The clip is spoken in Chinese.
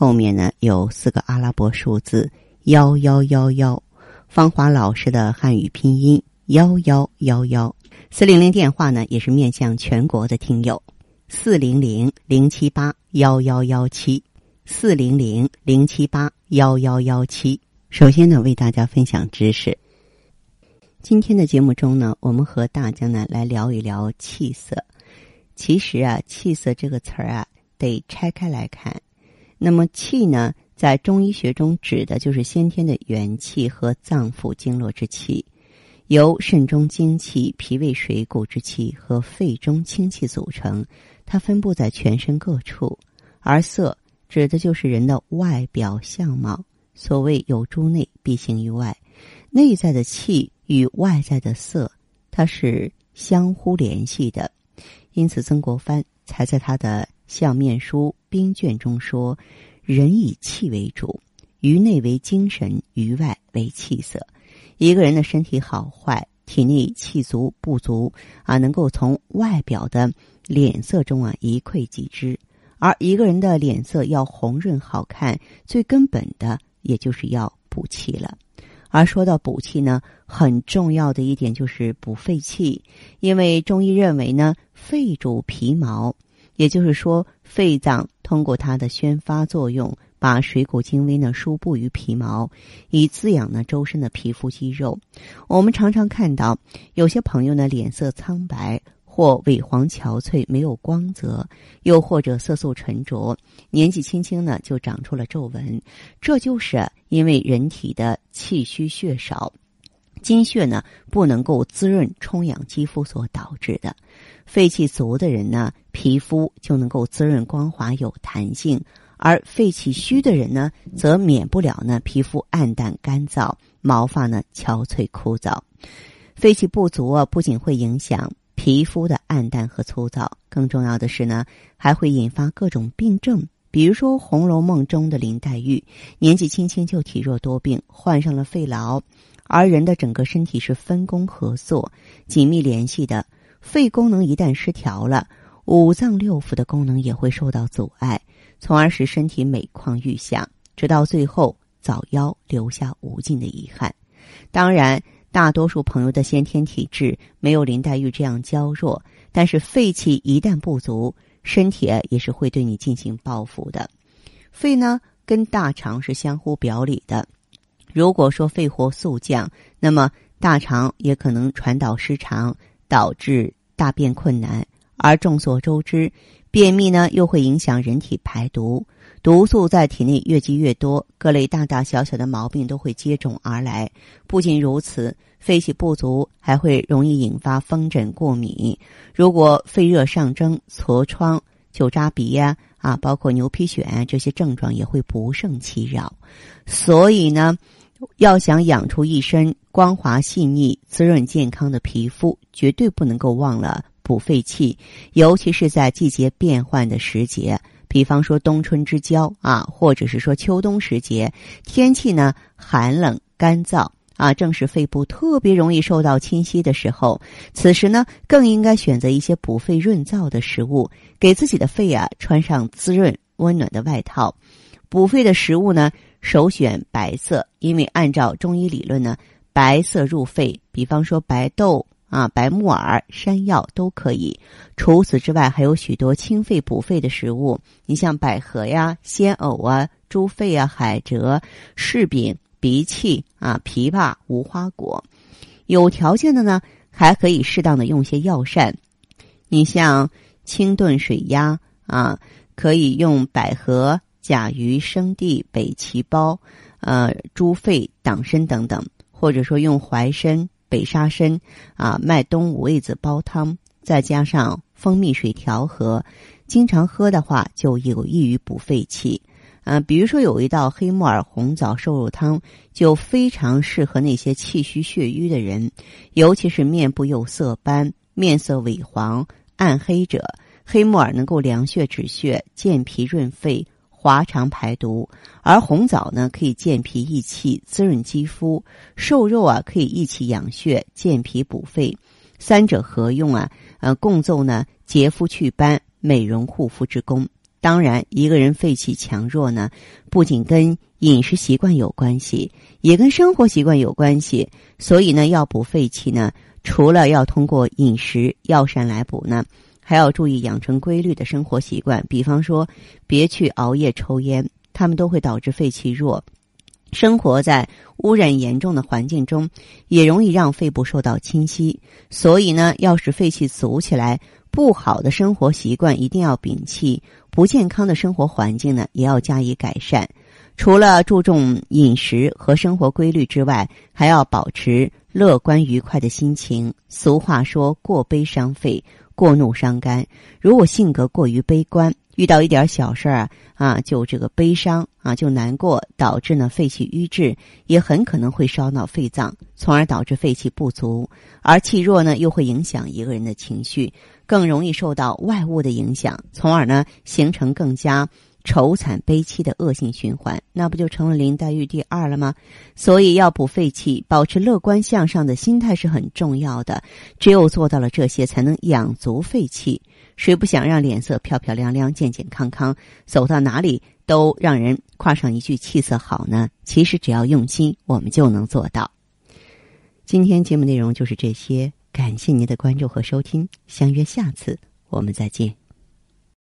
后面呢有四个阿拉伯数字幺幺幺幺，芳华老师的汉语拼音幺幺幺幺，四零零电话呢也是面向全国的听友。四零零零七八幺幺幺七，四零零零七八幺幺幺七。首先呢，为大家分享知识。今天的节目中呢，我们和大家呢来聊一聊气色。其实啊，气色这个词儿啊，得拆开来看。那么气呢，在中医学中指的就是先天的元气和脏腑经络之气，由肾中精气、脾胃水谷之气和肺中清气组成。它分布在全身各处，而色指的就是人的外表相貌。所谓有诸内必行于外，内在的气与外在的色，它是相互联系的。因此，曾国藩才在他的《相面书兵卷》中说：“人以气为主，于内为精神，于外为气色。”一个人的身体好坏，体内气足不足啊，能够从外表的。脸色中啊，一窥即知。而一个人的脸色要红润好看，最根本的也就是要补气了。而说到补气呢，很重要的一点就是补肺气，因为中医认为呢，肺主皮毛，也就是说，肺脏通过它的宣发作用，把水谷精微呢输布于皮毛，以滋养呢周身的皮肤肌肉。我们常常看到有些朋友呢，脸色苍白。或萎黄憔悴，没有光泽；又或者色素沉着，年纪轻轻呢就长出了皱纹。这就是因为人体的气虚血少，精血呢不能够滋润充养肌肤所导致的。肺气足的人呢，皮肤就能够滋润光滑有弹性；而肺气虚的人呢，则免不了呢皮肤暗淡干燥，毛发呢憔悴枯燥。肺气不足啊，不仅会影响。皮肤的暗淡和粗糙，更重要的是呢，还会引发各种病症。比如说《红楼梦》中的林黛玉，年纪轻轻就体弱多病，患上了肺痨。而人的整个身体是分工合作、紧密联系的，肺功能一旦失调了，五脏六腑的功能也会受到阻碍，从而使身体每况愈下，直到最后早夭，留下无尽的遗憾。当然。大多数朋友的先天体质没有林黛玉这样娇弱，但是肺气一旦不足，身体也是会对你进行报复的。肺呢跟大肠是相互表里的，如果说肺活速降，那么大肠也可能传导失常，导致大便困难。而众所周知，便秘呢又会影响人体排毒。毒素在体内越积越多，各类大大小小的毛病都会接踵而来。不仅如此，肺气不足还会容易引发风疹、过敏。如果肺热上蒸、痤疮、酒渣鼻呀啊，包括牛皮癣这些症状也会不胜其扰。所以呢，要想养出一身光滑细腻、滋润健康的皮肤，绝对不能够忘了补肺气，尤其是在季节变换的时节。比方说冬春之交啊，或者是说秋冬时节，天气呢寒冷干燥啊，正是肺部特别容易受到侵袭的时候。此时呢，更应该选择一些补肺润燥的食物，给自己的肺啊穿上滋润温暖的外套。补肺的食物呢，首选白色，因为按照中医理论呢，白色入肺。比方说白豆。啊，白木耳、山药都可以。除此之外，还有许多清肺补肺的食物。你像百合呀、鲜藕啊、猪肺啊、海蜇、柿饼、鼻涕啊、枇杷、无花果。有条件的呢，还可以适当的用些药膳。你像清炖水鸭啊，可以用百合、甲鱼、生地、北芪包、呃猪肺、党参等等，或者说用淮参。北沙参啊，麦冬五味子煲汤，再加上蜂蜜水调和，经常喝的话就有益于补肺气。啊，比如说有一道黑木耳红枣瘦肉汤，就非常适合那些气虚血瘀的人，尤其是面部有色斑、面色萎黄、暗黑者。黑木耳能够凉血止血、健脾润肺、滑肠排毒，而红枣呢可以健脾益气、滋润肌肤；瘦肉啊可以益气养血、健脾补肺。三者合用啊，呃，共奏呢洁肤祛斑、美容护肤之功。当然，一个人肺气强弱呢，不仅跟饮食习惯有关系，也跟生活习惯有关系。所以呢，要补肺气呢，除了要通过饮食药膳来补呢。还要注意养成规律的生活习惯，比方说，别去熬夜、抽烟，他们都会导致肺气弱。生活在污染严重的环境中，也容易让肺部受到侵袭。所以呢，要使肺气足起来，不好的生活习惯一定要摒弃，不健康的生活环境呢，也要加以改善。除了注重饮食和生活规律之外，还要保持乐观愉快的心情。俗话说：“过悲伤肺。”过怒伤肝，如果性格过于悲观，遇到一点小事儿啊啊就这个悲伤啊就难过，导致呢肺气瘀滞，也很可能会烧脑肺脏，从而导致肺气不足。而气弱呢，又会影响一个人的情绪，更容易受到外物的影响，从而呢形成更加。愁惨悲戚的恶性循环，那不就成了林黛玉第二了吗？所以要补肺气，保持乐观向上的心态是很重要的。只有做到了这些，才能养足肺气。谁不想让脸色漂漂亮亮、健健康康，走到哪里都让人夸上一句气色好呢？其实只要用心，我们就能做到。今天节目内容就是这些，感谢您的关注和收听，相约下次我们再见。